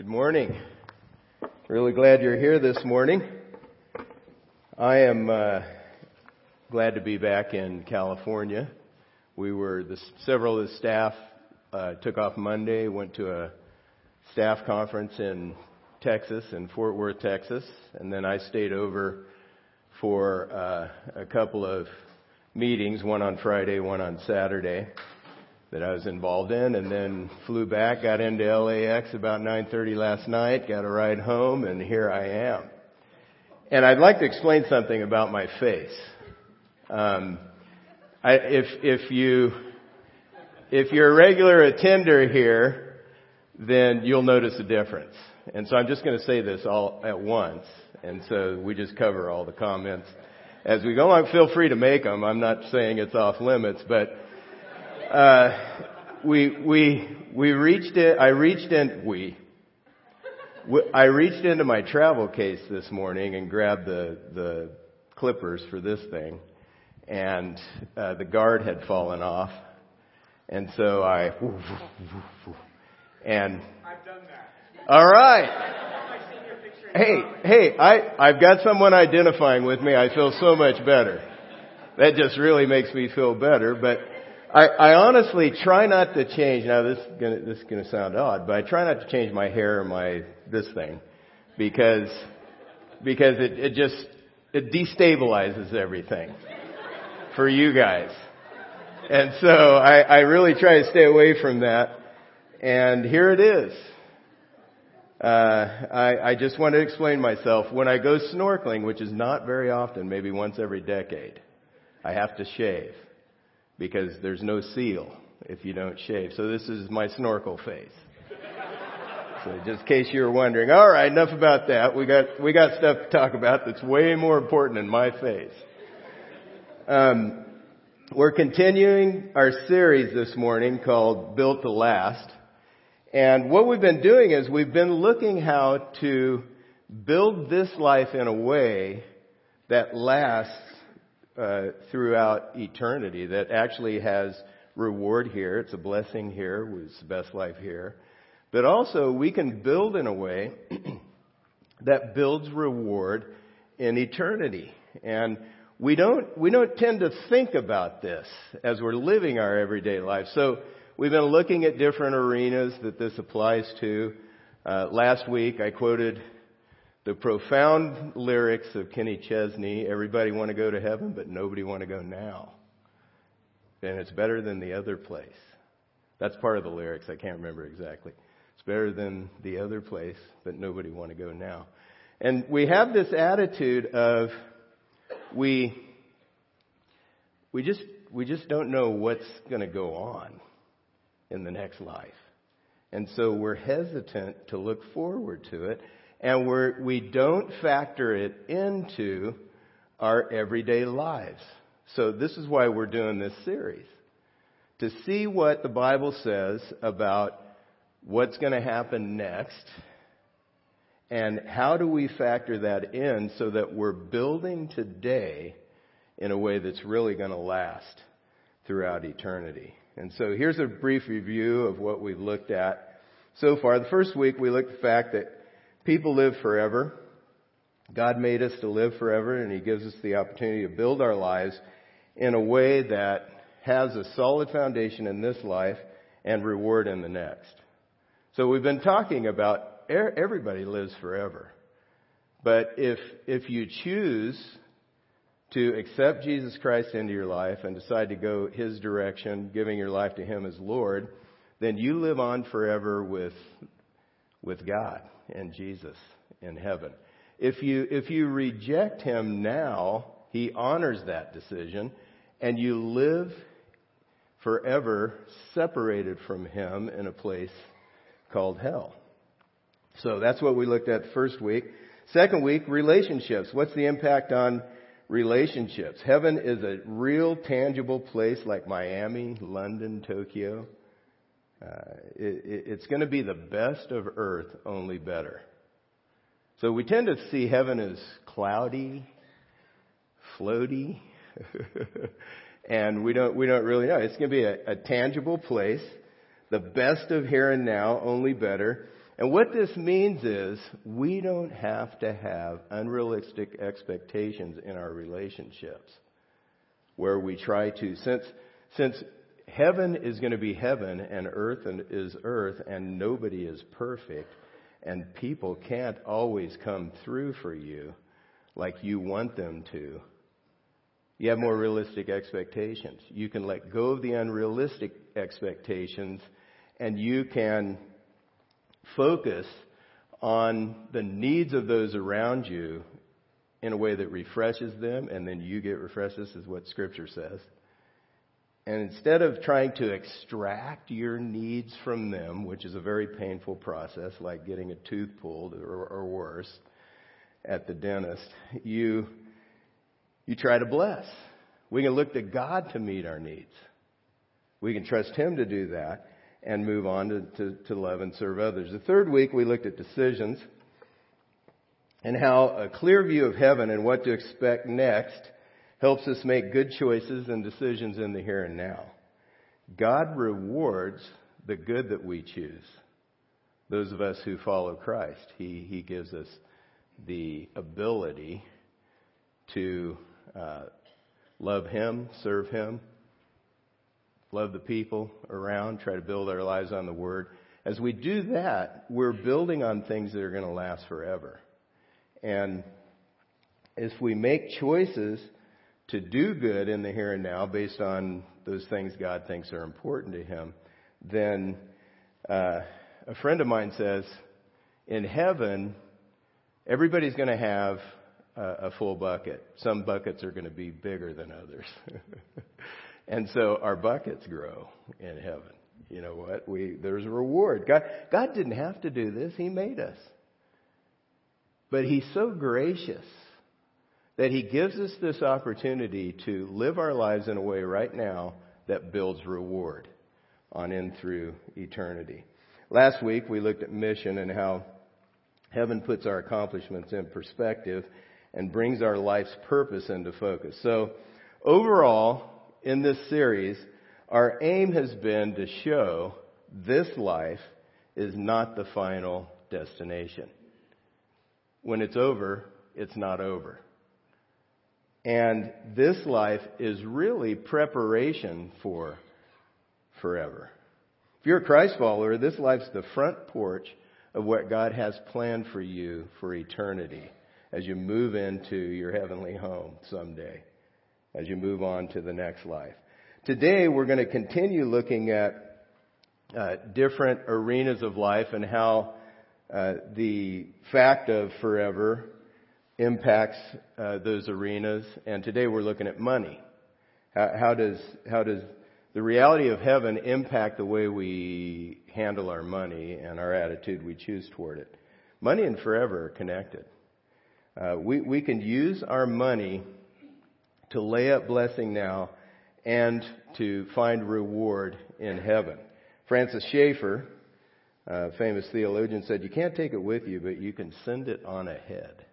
Good morning. Really glad you're here this morning. I am uh, glad to be back in California. We were the, several of the staff uh, took off Monday, went to a staff conference in Texas, in Fort Worth, Texas, and then I stayed over for uh, a couple of meetings, one on Friday, one on Saturday that I was involved in and then flew back, got into LAX about 9:30 last night, got a ride home and here I am. And I'd like to explain something about my face. Um, I, if if you if you're a regular attender here, then you'll notice a difference. And so I'm just going to say this all at once, and so we just cover all the comments as we go along. Feel free to make them. I'm not saying it's off limits, but uh, we we we reached it. I reached in. We. I reached into my travel case this morning and grabbed the the clippers for this thing, and uh, the guard had fallen off, and so I. And. I've done that. All right. Hey, hey, I, I've got someone identifying with me. I feel so much better. That just really makes me feel better. But I, I honestly try not to change. Now this is gonna this is gonna sound odd, but I try not to change my hair or my this thing because because it, it just it destabilizes everything for you guys. And so I, I really try to stay away from that. And here it is. Uh, I, I just want to explain myself. When I go snorkeling, which is not very often, maybe once every decade, I have to shave because there's no seal if you don't shave. So this is my snorkel face. So just in case you were wondering, all right, enough about that. We got we got stuff to talk about that's way more important than my face. Um, we're continuing our series this morning called Built to Last. And what we've been doing is we've been looking how to build this life in a way that lasts uh, throughout eternity that actually has reward here. It's a blessing here. It's the best life here. But also we can build in a way that builds reward in eternity. And we don't, we don't tend to think about this as we're living our everyday life. So we've been looking at different arenas that this applies to. Uh, last week I quoted the profound lyrics of Kenny Chesney, everybody want to go to heaven, but nobody want to go now. And it's better than the other place. That's part of the lyrics. I can't remember exactly. It's better than the other place, but nobody want to go now. And we have this attitude of we we just we just don't know what's going to go on in the next life. And so we're hesitant to look forward to it and we're, we don't factor it into our everyday lives. So this is why we're doing this series. To see what the Bible says about what's going to happen next and how do we factor that in so that we're building today in a way that's really going to last throughout eternity. And so here's a brief review of what we've looked at so far. The first week we looked at the fact that People live forever. God made us to live forever and He gives us the opportunity to build our lives in a way that has a solid foundation in this life and reward in the next. So we've been talking about everybody lives forever. But if, if you choose to accept Jesus Christ into your life and decide to go His direction, giving your life to Him as Lord, then you live on forever with, with God and Jesus in heaven. If you, if you reject him now, he honors that decision and you live forever separated from him in a place called hell. So that's what we looked at first week. Second week, relationships. What's the impact on relationships? Heaven is a real tangible place like Miami, London, Tokyo. Uh, it, it's going to be the best of earth, only better. So we tend to see heaven as cloudy, floaty, and we don't we don't really know. It's going to be a, a tangible place, the best of here and now, only better. And what this means is we don't have to have unrealistic expectations in our relationships where we try to, since, since heaven is going to be heaven and earth is earth and nobody is perfect and people can't always come through for you like you want them to. You have more realistic expectations. You can let go of the unrealistic expectations and you can focus on the needs of those around you in a way that refreshes them and then you get refreshed. This is what scripture says. And instead of trying to extract your needs from them, which is a very painful process, like getting a tooth pulled or, or worse at the dentist, you, you try to bless. We can look to God to meet our needs. We can trust Him to do that and move on to, to, to love and serve others. The third week we looked at decisions and how a clear view of heaven and what to expect next helps us make good choices and decisions in the here and now. God rewards the good that we choose. Those of us who follow Christ, He, he gives us the ability to uh, love Him, serve Him, love the people around, try to build our lives on the Word. As we do that, we're building on things that are going to last forever. And if we make choices to do good in the here and now based on those things God thinks are important to Him, then uh, a friend of mine says, in heaven, everybody's going to have a, a full bucket. Some buckets are going to be bigger than others. and so our buckets grow in heaven. You know what? We, there's a reward. God, God didn't have to do this. He made us. But He's so gracious that He gives us this opportunity to live our lives in a way right now that builds reward on in through eternity. Last week we looked at mission and how heaven puts our accomplishments in perspective and brings our life's purpose into focus. So overall, in this series, our aim has been to show this life is not the final destination. When it's over, it's not over. And this life is really preparation for forever. If you're a Christ follower, this life's the front porch of what God has planned for you for eternity as you move into your heavenly home someday, as you move on to the next life. Today we're going to continue looking at uh, different arenas of life and how uh, the fact of forever impacts uh, those arenas. And today we're looking at money. How, how, does how does the reality of heaven impact the way we handle our money and our attitude we choose toward it? Money and forever are connected. Uh, we we can use our money to lay up blessing now and to find reward in heaven. Francis Schaeffer, a famous theologian, said, "You can't take it with you, but you can send it on ahead."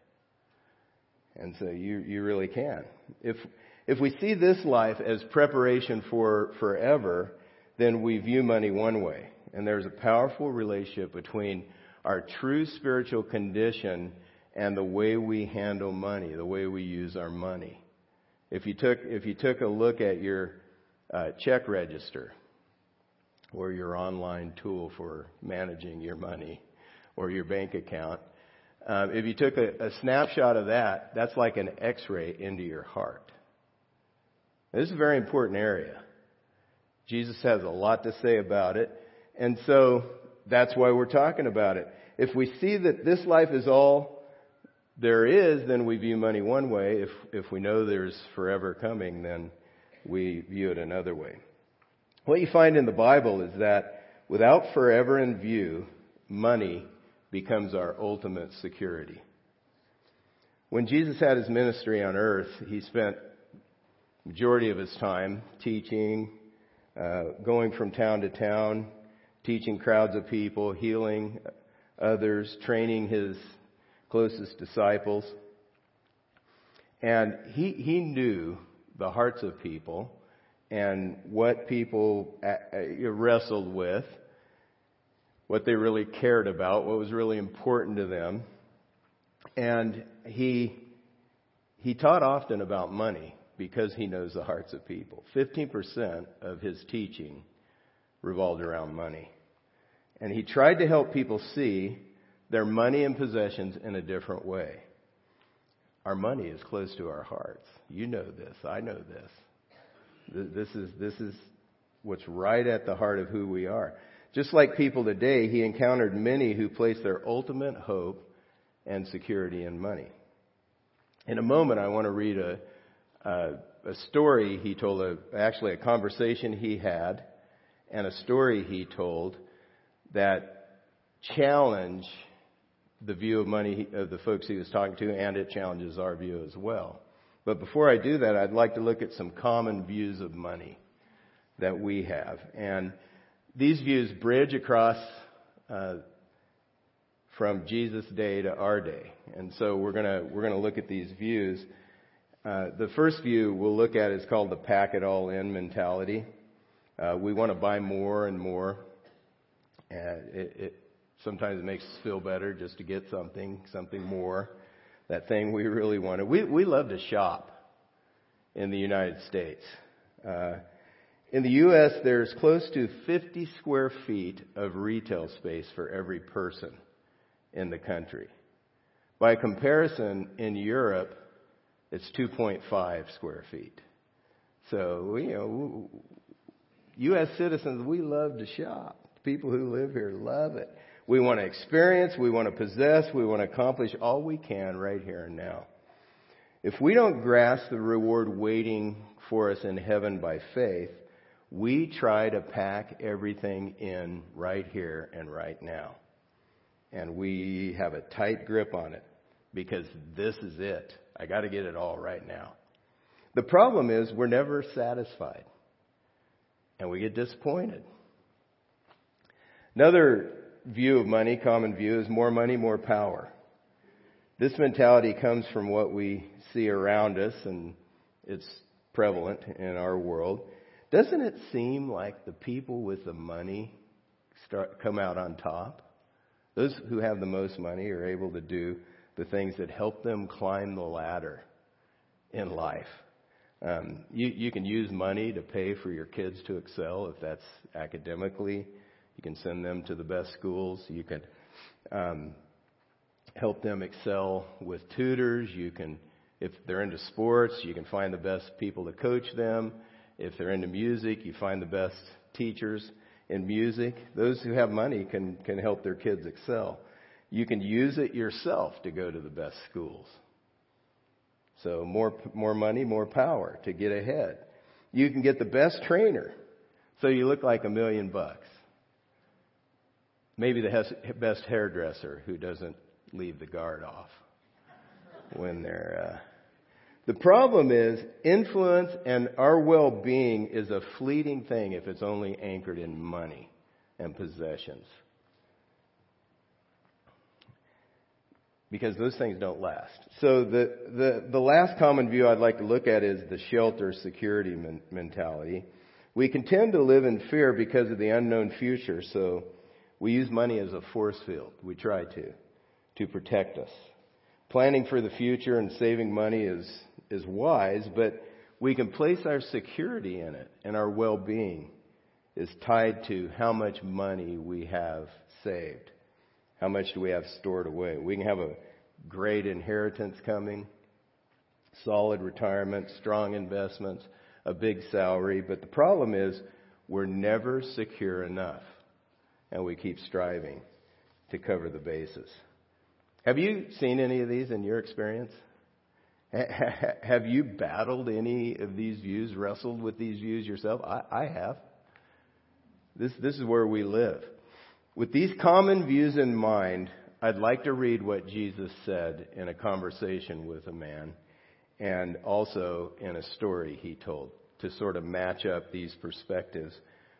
And so you, you really can. If, if we see this life as preparation for forever, then we view money one way. And there's a powerful relationship between our true spiritual condition and the way we handle money, the way we use our money. If you took, if you took a look at your uh, check register or your online tool for managing your money or your bank account, um, if you took a, a snapshot of that, that's like an x-ray into your heart. This is a very important area. Jesus has a lot to say about it. And so that's why we're talking about it. If we see that this life is all there is, then we view money one way. If, if we know there's forever coming, then we view it another way. What you find in the Bible is that without forever in view, money becomes our ultimate security. When Jesus had his ministry on earth, he spent majority of his time teaching, uh, going from town to town, teaching crowds of people, healing others, training his closest disciples. And he, he knew the hearts of people and what people uh, uh, wrestled with what they really cared about, what was really important to them. And he, he taught often about money because he knows the hearts of people. 15% of his teaching revolved around money. And he tried to help people see their money and possessions in a different way. Our money is close to our hearts. You know this. I know this. This is, this is what's right at the heart of who we are. Just like people today, he encountered many who placed their ultimate hope and security in money. In a moment, I want to read a, a, a story he told, a, actually a conversation he had, and a story he told that challenge the view of money of the folks he was talking to, and it challenges our view as well. But before I do that, I'd like to look at some common views of money that we have. And these views bridge across uh, from Jesus' day to our day. And so we're gonna we're gonna look at these views. Uh, the first view we'll look at is called the pack it all in mentality. Uh, we want to buy more and more. And it, it, sometimes makes us feel better just to get something, something more, that thing we really wanted. We we love to shop in the United States. Uh, in the U.S., there's close to 50 square feet of retail space for every person in the country. By comparison, in Europe, it's 2.5 square feet. So, you know, U.S. citizens, we love to shop. People who live here love it. We want to experience, we want to possess, we want to accomplish all we can right here and now. If we don't grasp the reward waiting for us in heaven by faith, we try to pack everything in right here and right now and we have a tight grip on it because this is it. I got to get it all right now. The problem is we're never satisfied and we get disappointed. Another view of money, common view, is more money, more power. This mentality comes from what we see around us and it's prevalent in our world. Doesn't it seem like the people with the money start, come out on top? Those who have the most money are able to do the things that help them climb the ladder in life. Um, you, you can use money to pay for your kids to excel if that's academically. You can send them to the best schools. You can um, help them excel with tutors. You can, if they're into sports, you can find the best people to coach them. If they're into music, you find the best teachers in music. Those who have money can, can help their kids excel. You can use it yourself to go to the best schools. So more, more money, more power to get ahead. You can get the best trainer. So you look like a million bucks. Maybe the best hairdresser who doesn't leave the guard off when they're, uh, the problem is influence and our well-being is a fleeting thing if it's only anchored in money and possessions. Because those things don't last. So the, the, the last common view I'd like to look at is the shelter security men- mentality. We can tend to live in fear because of the unknown future, so we use money as a force field. We try to, to protect us. Planning for the future and saving money is is wise, but we can place our security in it and our well-being is tied to how much money we have saved. How much do we have stored away? We can have a great inheritance coming, solid retirement, strong investments, a big salary, but the problem is we're never secure enough and we keep striving to cover the bases. Have you seen any of these in your experience? Have you battled any of these views, wrestled with these views yourself? I, I have. This, this is where we live. With these common views in mind, I'd like to read what Jesus said in a conversation with a man and also in a story he told to sort of match up these perspectives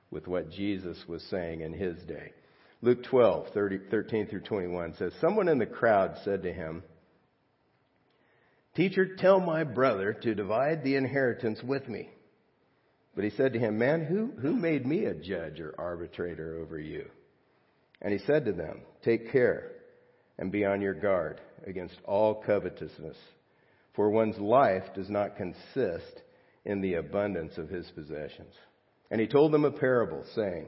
with what Jesus was saying in his day. Luke 12, 30, 13 through 21 says, Someone in the crowd said to him, Teacher, tell my brother to divide the inheritance with me. But he said to him, Man, who, who made me a judge or arbitrator over you? And he said to them, Take care and be on your guard against all covetousness, for one's life does not consist in the abundance of his possessions. And he told them a parable, saying,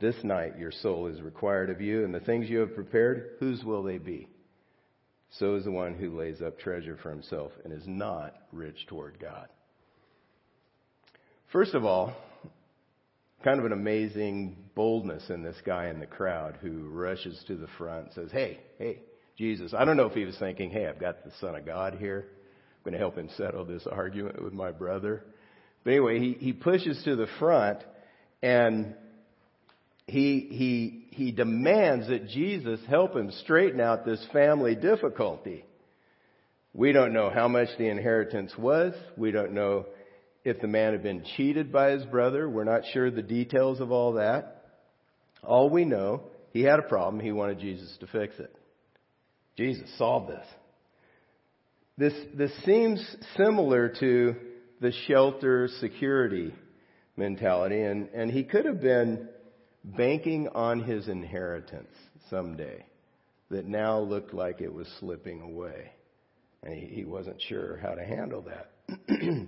this night your soul is required of you, and the things you have prepared, whose will they be? So is the one who lays up treasure for himself and is not rich toward God. First of all, kind of an amazing boldness in this guy in the crowd who rushes to the front and says, Hey, hey, Jesus. I don't know if he was thinking, hey, I've got the Son of God here. I'm going to help him settle this argument with my brother. But anyway, he, he pushes to the front and he, he, he demands that Jesus help him straighten out this family difficulty. We don't know how much the inheritance was. We don't know if the man had been cheated by his brother. We're not sure the details of all that. All we know, he had a problem. He wanted Jesus to fix it. Jesus solved this. This, this seems similar to the shelter security mentality, and, and he could have been banking on his inheritance someday that now looked like it was slipping away. And he, wasn't sure how to handle that.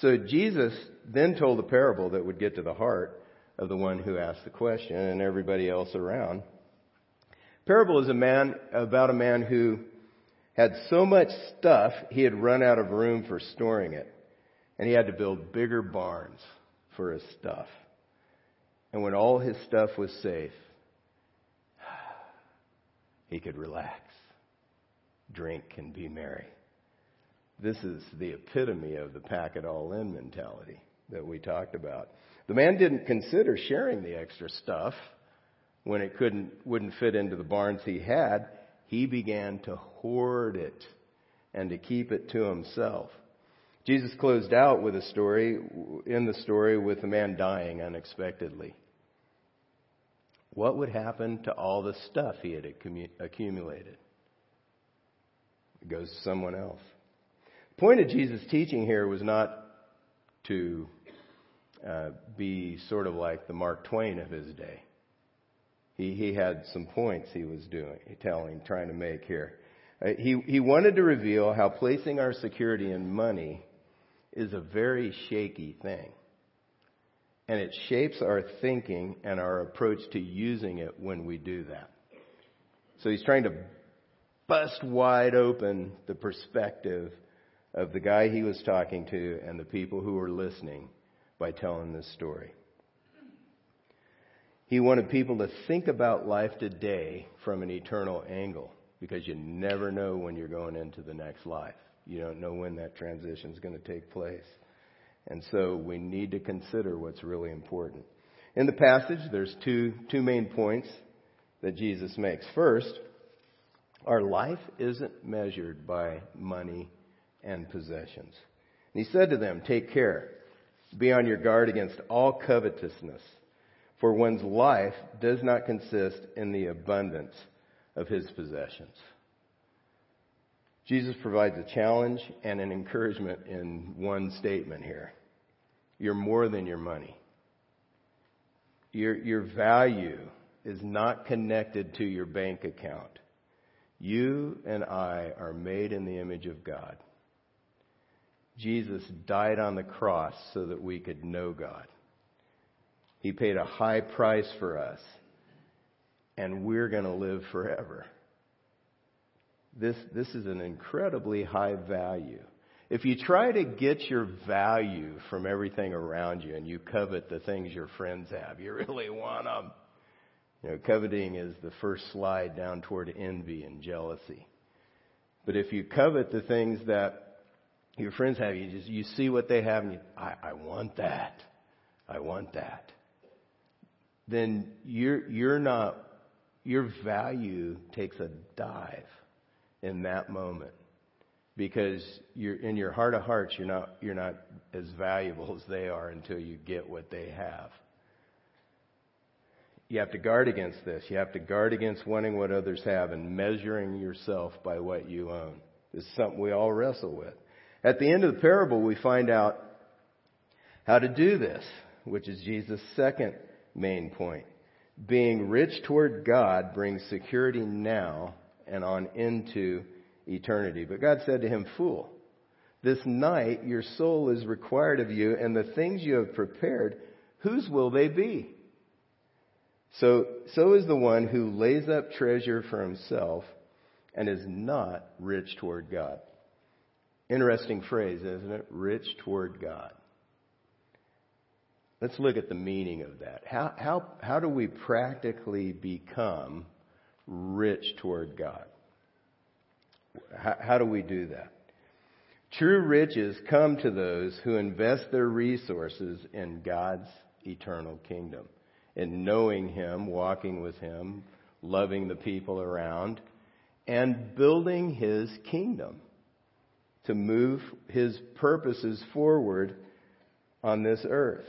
so Jesus then told a parable that would get to the heart of the one who asked the question and everybody else around. Parable is a man about a man who had so much stuff he had run out of room for storing it, and he had to build bigger barns for his stuff. And when all his stuff was safe, he could relax, drink, and be merry. This is the epitome of the pack it all in mentality that we talked about. The man didn't consider sharing the extra stuff when it couldn't, wouldn't fit into the barns he had, he began to hoard it and to keep it to himself. Jesus closed out with a story, in the story, with a man dying unexpectedly. What would happen to all the stuff he had accumulated? It goes to someone else. The point of Jesus' teaching here was not to uh, be sort of like the Mark Twain of his day he, he had some points he was doing, telling, trying to make here. Uh, he, he wanted to reveal how placing our security in money is a very shaky thing. And it shapes our thinking and our approach to using it when we do that. So he's trying to bust wide open the perspective of the guy he was talking to and the people who were listening by telling this story. He wanted people to think about life today from an eternal angle because you never know when you're going into the next life. You don't know when that transition is going to take place. And so we need to consider what's really important. In the passage, there's two, two main points that Jesus makes. First, our life isn't measured by money and possessions. And he said to them, Take care. Be on your guard against all covetousness for one's life does not consist in the abundance of his possessions. Jesus provides a challenge and an encouragement in one statement here. You're more than your money. Your, your value is not connected to your bank account. You and I are made in the image of God. Jesus died on the cross so that we could know God. He paid a high price for us. And we're going to live forever. This, this is an incredibly high value. If you try to get your value from everything around you and you covet the things your friends have, you really want them. You know, coveting is the first slide down toward envy and jealousy. But if you covet the things that your friends have, you just you see what they have and you, I, I want that. I want that then you're, you're not, your value takes a dive in that moment because you're in your heart of hearts you're not you're not as valuable as they are until you get what they have. You have to guard against this. You have to guard against wanting what others have and measuring yourself by what you own. This is something we all wrestle with. At the end of the parable we find out how to do this which is jesus second main point. Being rich toward god brings security now and on into eternity. But God said to him, Fool, this night your soul is required of you, and the things you have prepared, whose will they be? So, so is the one who lays up treasure for himself and is not rich toward God. Interesting phrase, isn't it? Rich toward God. Let's look at the meaning of that. How, how, how do we practically become rich toward God? How, how do we do that? True riches come to those who invest their resources in God's eternal kingdom, in knowing Him, walking with Him, loving the people around, and building His kingdom to move His purposes forward on this earth.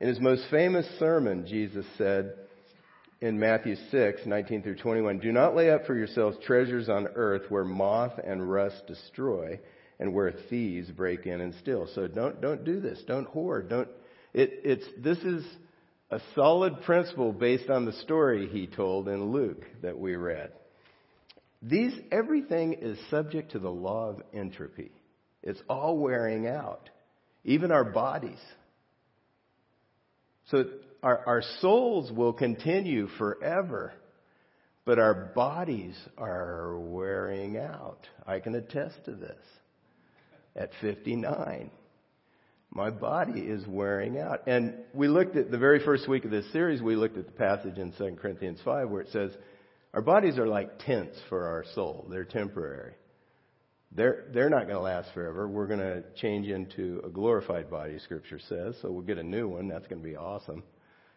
In His most famous sermon, Jesus said, in Matthew 6, 19 through 21, do not lay up for yourselves treasures on earth where moth and rust destroy and where thieves break in and steal. So don't, don't do this. Don't hoard. Don't, it, it's, this is a solid principle based on the story he told in Luke that we read. These, everything is subject to the law of entropy. It's all wearing out. Even our bodies. So our, our souls will continue forever, but our bodies are wearing out. I can attest to this. At 59, my body is wearing out. And we looked at the very first week of this series, we looked at the passage in 2 Corinthians 5 where it says, our bodies are like tents for our soul. They're temporary. They're, they're not going to last forever. We're going to change into a glorified body, Scripture says. So we'll get a new one. That's going to be awesome.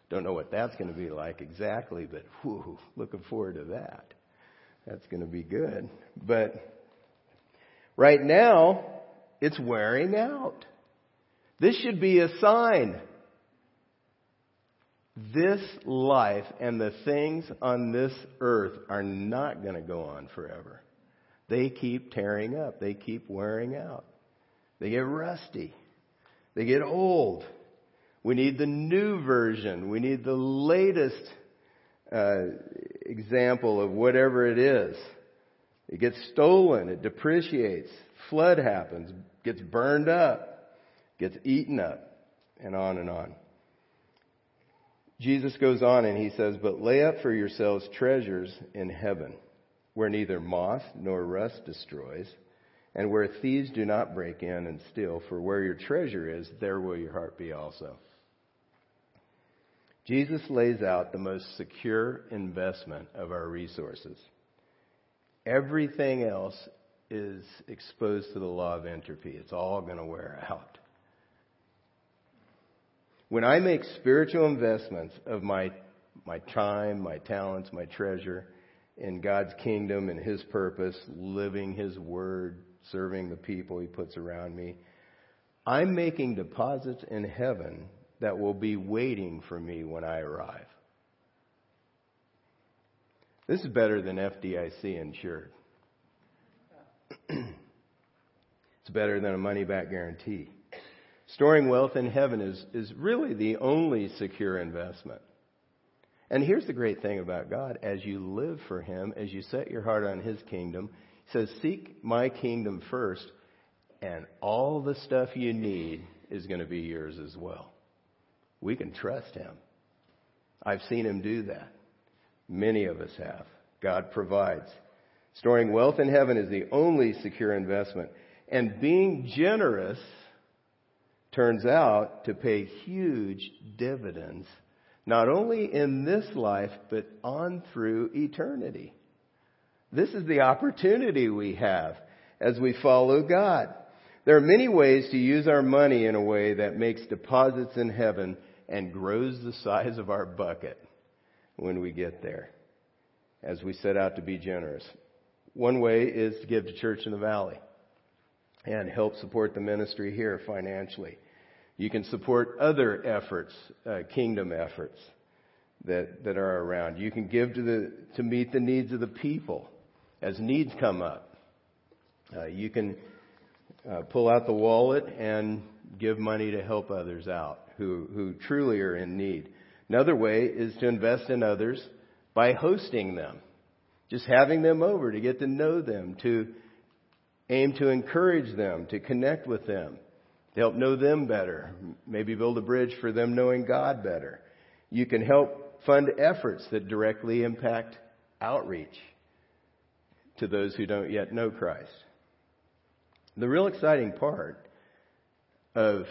Don't know what that's going to be like exactly, but whew, looking forward to that. That's going to be good. But right now, it's wearing out. This should be a sign. This life and the things on this earth are not going to go on forever. They keep tearing up. They keep wearing out. They get rusty. They get old. We need the new version. We need the latest uh, example of whatever it is. It gets stolen, it depreciates, flood happens, gets burned up, gets eaten up, and on and on. Jesus goes on and he says, But lay up for yourselves treasures in heaven, where neither moth nor rust destroys, and where thieves do not break in and steal, for where your treasure is, there will your heart be also. Jesus lays out the most secure investment of our resources. Everything else is exposed to the law of entropy. It's all going to wear out. When I make spiritual investments of my, my time, my talents, my treasure in God's kingdom and His purpose, living His word, serving the people He puts around me, I'm making deposits in heaven that will be waiting for me when I arrive. This is better than FDIC insured. it's better than a money back guarantee. Storing wealth in heaven is, is really the only secure investment. And here's the great thing about God as you live for Him, as you set your heart on His kingdom, He says, Seek my kingdom first, and all the stuff you need is going to be yours as well we can trust Him. I've seen Him do that. Many of us have. God provides. Storing wealth in heaven is the only secure investment. And being generous turns out to pay huge dividends, not only in this life, but on through eternity. This is the opportunity we have as we follow God. There are many ways to use our money in a way that makes deposits in heaven and grows the size of our bucket when we get there as we set out to be generous. one way is to give to Church in the Valley and help support the ministry here financially. You can support other efforts, uh, kingdom efforts that, that are around. You can give to the, to meet the needs of the people as needs come up. Uh, you can uh, pull out the wallet and give money to help others out who, who truly are in need. Another way is to invest in others by hosting them. Just having them over to get to know them, to aim to encourage them, to connect with them, to help know them better, maybe build a bridge for them knowing God better. You can help fund efforts that directly impact outreach to those who don't yet know Christ. The real exciting part of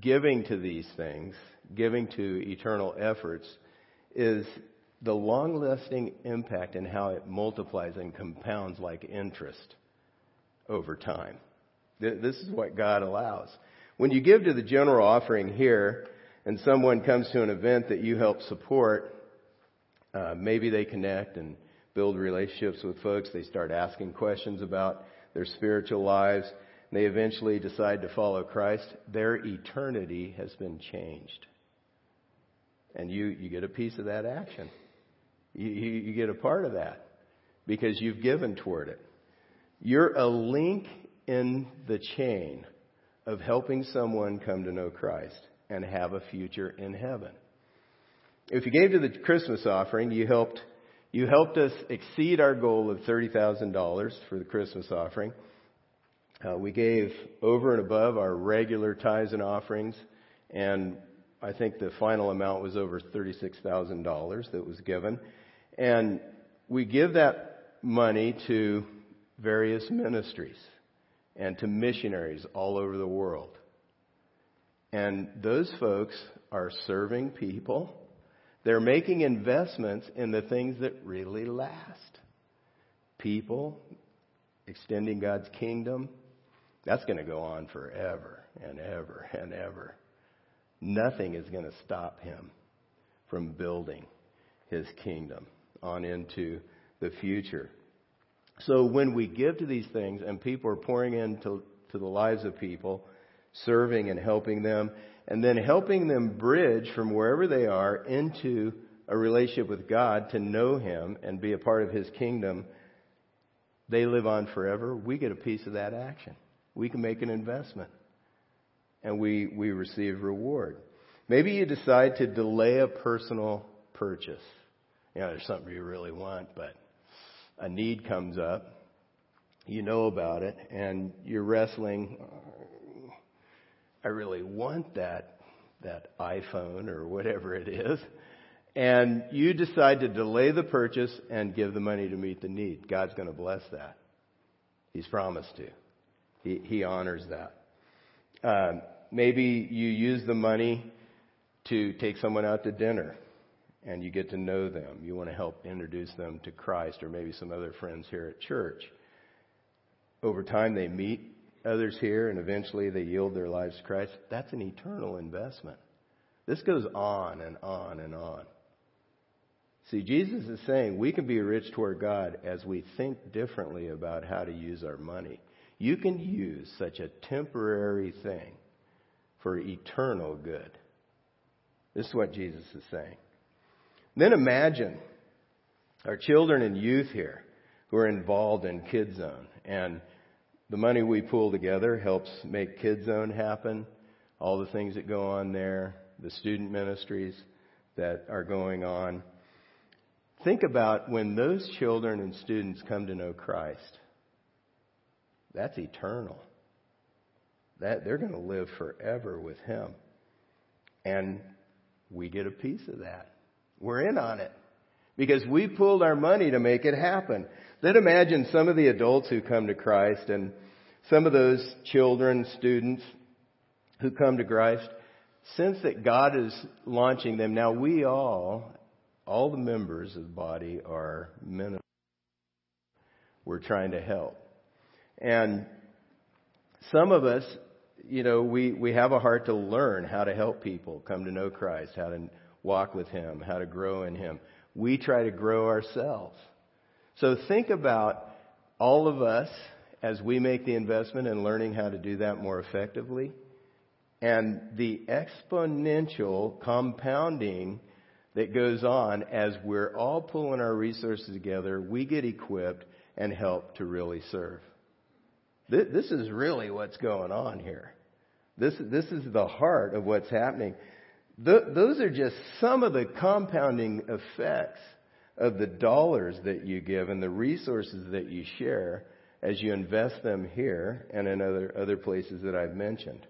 giving to these things, giving to eternal efforts, is the long lasting impact and how it multiplies and compounds like interest over time. This is what God allows. When you give to the general offering here, and someone comes to an event that you help support, uh, maybe they connect and build relationships with folks. They start asking questions about their spiritual lives. And they eventually decide to follow Christ. Their eternity has been changed. And you, you get a piece of that action. You, you, you get a part of that because you've given toward it. You're a link in the chain of helping someone come to know Christ and have a future in heaven. If you gave to the Christmas offering, you helped you helped us exceed our goal of $30,000 for the Christmas offering. Uh, we gave over and above our regular tithes and offerings, and I think the final amount was over $36,000 that was given. And we give that money to various ministries and to missionaries all over the world. And those folks are serving people. They're making investments in the things that really last. People, extending God's kingdom, that's going to go on forever and ever and ever. Nothing is going to stop him from building his kingdom on into the future. So when we give to these things and people are pouring into to the lives of people, serving and helping them, and then helping them bridge from wherever they are into a relationship with God to know Him and be a part of His kingdom, they live on forever. We get a piece of that action. We can make an investment and we, we receive reward. Maybe you decide to delay a personal purchase. You know, there's something you really want, but a need comes up, you know about it, and you're wrestling. I really want that that iPhone or whatever it is, and you decide to delay the purchase and give the money to meet the need. God's going to bless that. He's promised to. He, he honors that. Uh, maybe you use the money to take someone out to dinner and you get to know them. You want to help introduce them to Christ or maybe some other friends here at church. Over time, they meet others here and eventually they yield their lives to Christ. That's an eternal investment. This goes on and on and on. See, Jesus is saying we can be rich toward God as we think differently about how to use our money. You can use such a temporary thing for eternal good. This is what Jesus is saying. Then imagine our children and youth here who are involved in Kid Zone. And the money we pool together helps make Kid Zone happen, all the things that go on there, the student ministries that are going on. Think about when those children and students come to know Christ. That's eternal. That they're going to live forever with him. And we get a piece of that. We're in on it because we pulled our money to make it happen. Then imagine some of the adults who come to Christ and some of those children, students who come to Christ, sense that God is launching them. Now we all, all the members of the body are ministers. We're trying to help. And some of us, you know, we, we have a heart to learn how to help people come to know Christ, how to walk with Him, how to grow in Him. We try to grow ourselves. So think about all of us, as we make the investment in learning how to do that more effectively, and the exponential compounding that goes on as we're all pulling our resources together, we get equipped and help to really serve. This is really what's going on here. This, this is the heart of what's happening. Those are just some of the compounding effects of the dollars that you give and the resources that you share as you invest them here and in other, other places that I've mentioned.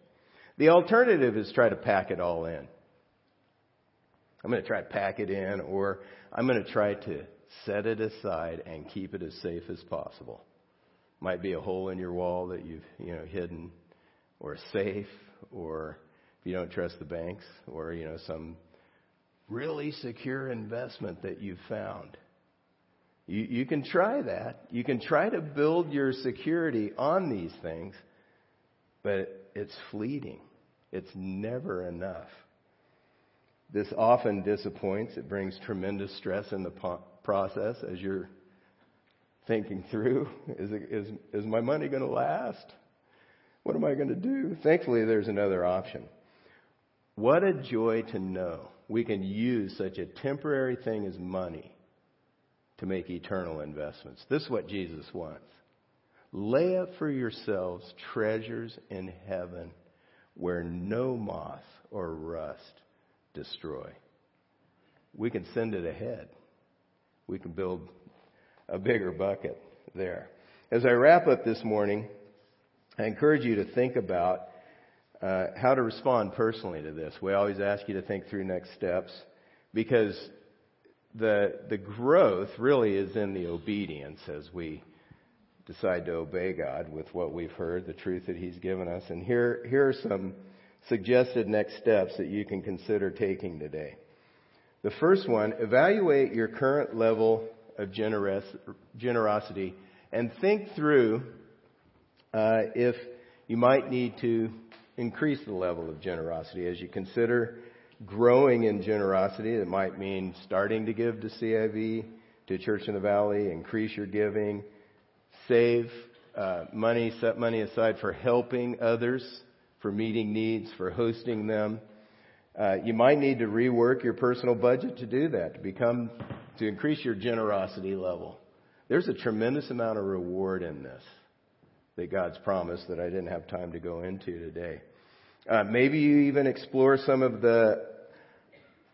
The alternative is try to pack it all in. I'm going to try to pack it in, or I'm going to try to set it aside and keep it as safe as possible. Might be a hole in your wall that you've you know hidden, or a safe, or if you don't trust the banks, or you know some really secure investment that you've found. You, you can try that. You can try to build your security on these things, but it's fleeting. It's never enough. This often disappoints. It brings tremendous stress in the po- process as you're thinking through is, it, is, is my money going to last? What am I going to do? Thankfully, there's another option. What a joy to know we can use such a temporary thing as money to make eternal investments. This is what Jesus wants. Lay up for yourselves treasures in heaven where no moth or rust destroy. We can send it ahead. We can build a bigger bucket there. As I wrap up this morning, I encourage you to think about uh, how to respond personally to this. We always ask you to think through next steps because the the growth really is in the obedience as we decide to obey God with what we've heard, the truth that He's given us. And here here are some suggested next steps that you can consider taking today. The first one, evaluate your current level of generosity and think through uh, if you might need to increase the level of generosity as you consider growing in generosity. It might mean starting to give to CIV, to Church in the Valley, increase your giving, save uh, money, set money aside for helping others, for meeting needs, for hosting them. Uh, you might need to rework your personal budget to do that, to become, to increase your generosity level. There's a tremendous amount of reward in this that God's promised that I didn't have time to go into today. Uh, maybe you even explore some of the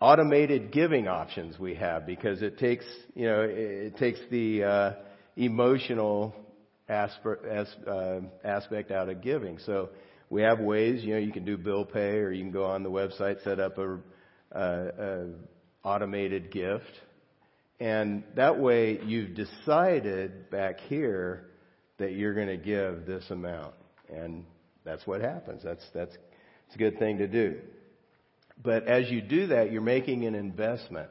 automated giving options we have because it takes, you know, it takes the uh, emotional aspect, as, uh, aspect out of giving. So we have ways, you know, you can do bill pay or you can go on the website, set up a, a, a automated gift. And that way you've decided back here that you're going to give this amount. And that's what happens. That's, that's, it's a good thing to do. But as you do that, you're making an investment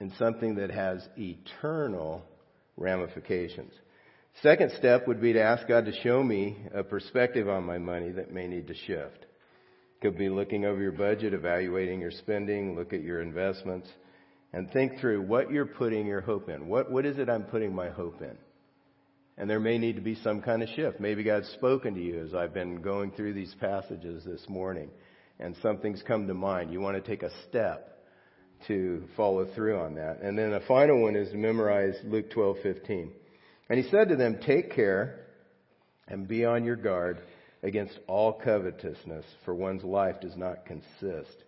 in something that has eternal ramifications. Second step would be to ask God to show me a perspective on my money that may need to shift. Could be looking over your budget, evaluating your spending, look at your investments, and think through what you're putting your hope in. What, what is it I'm putting my hope in? And there may need to be some kind of shift. Maybe God's spoken to you as I've been going through these passages this morning, and something's come to mind. You want to take a step to follow through on that. And then a final one is to memorize Luke 12:15. And he said to them, Take care and be on your guard against all covetousness, for one's life does not consist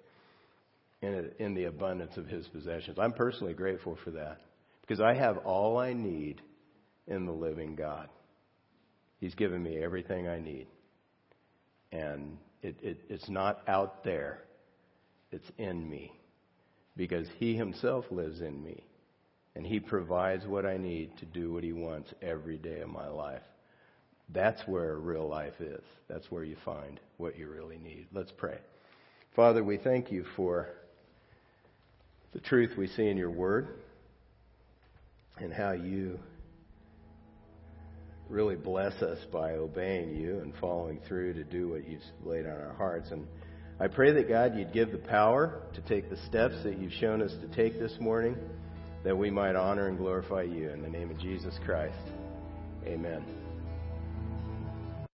in, in the abundance of his possessions. I'm personally grateful for that because I have all I need in the living God. He's given me everything I need. And it, it, it's not out there, it's in me because He Himself lives in me. And He provides what I need to do what He wants every day of my life. That's where real life is. That's where you find what you really need. Let's pray. Father, we thank you for the truth we see in your word and how you really bless us by obeying you and following through to do what you've laid on our hearts. And I pray that God, you'd give the power to take the steps that you've shown us to take this morning that we might honor and glorify you in the name of Jesus Christ. Amen.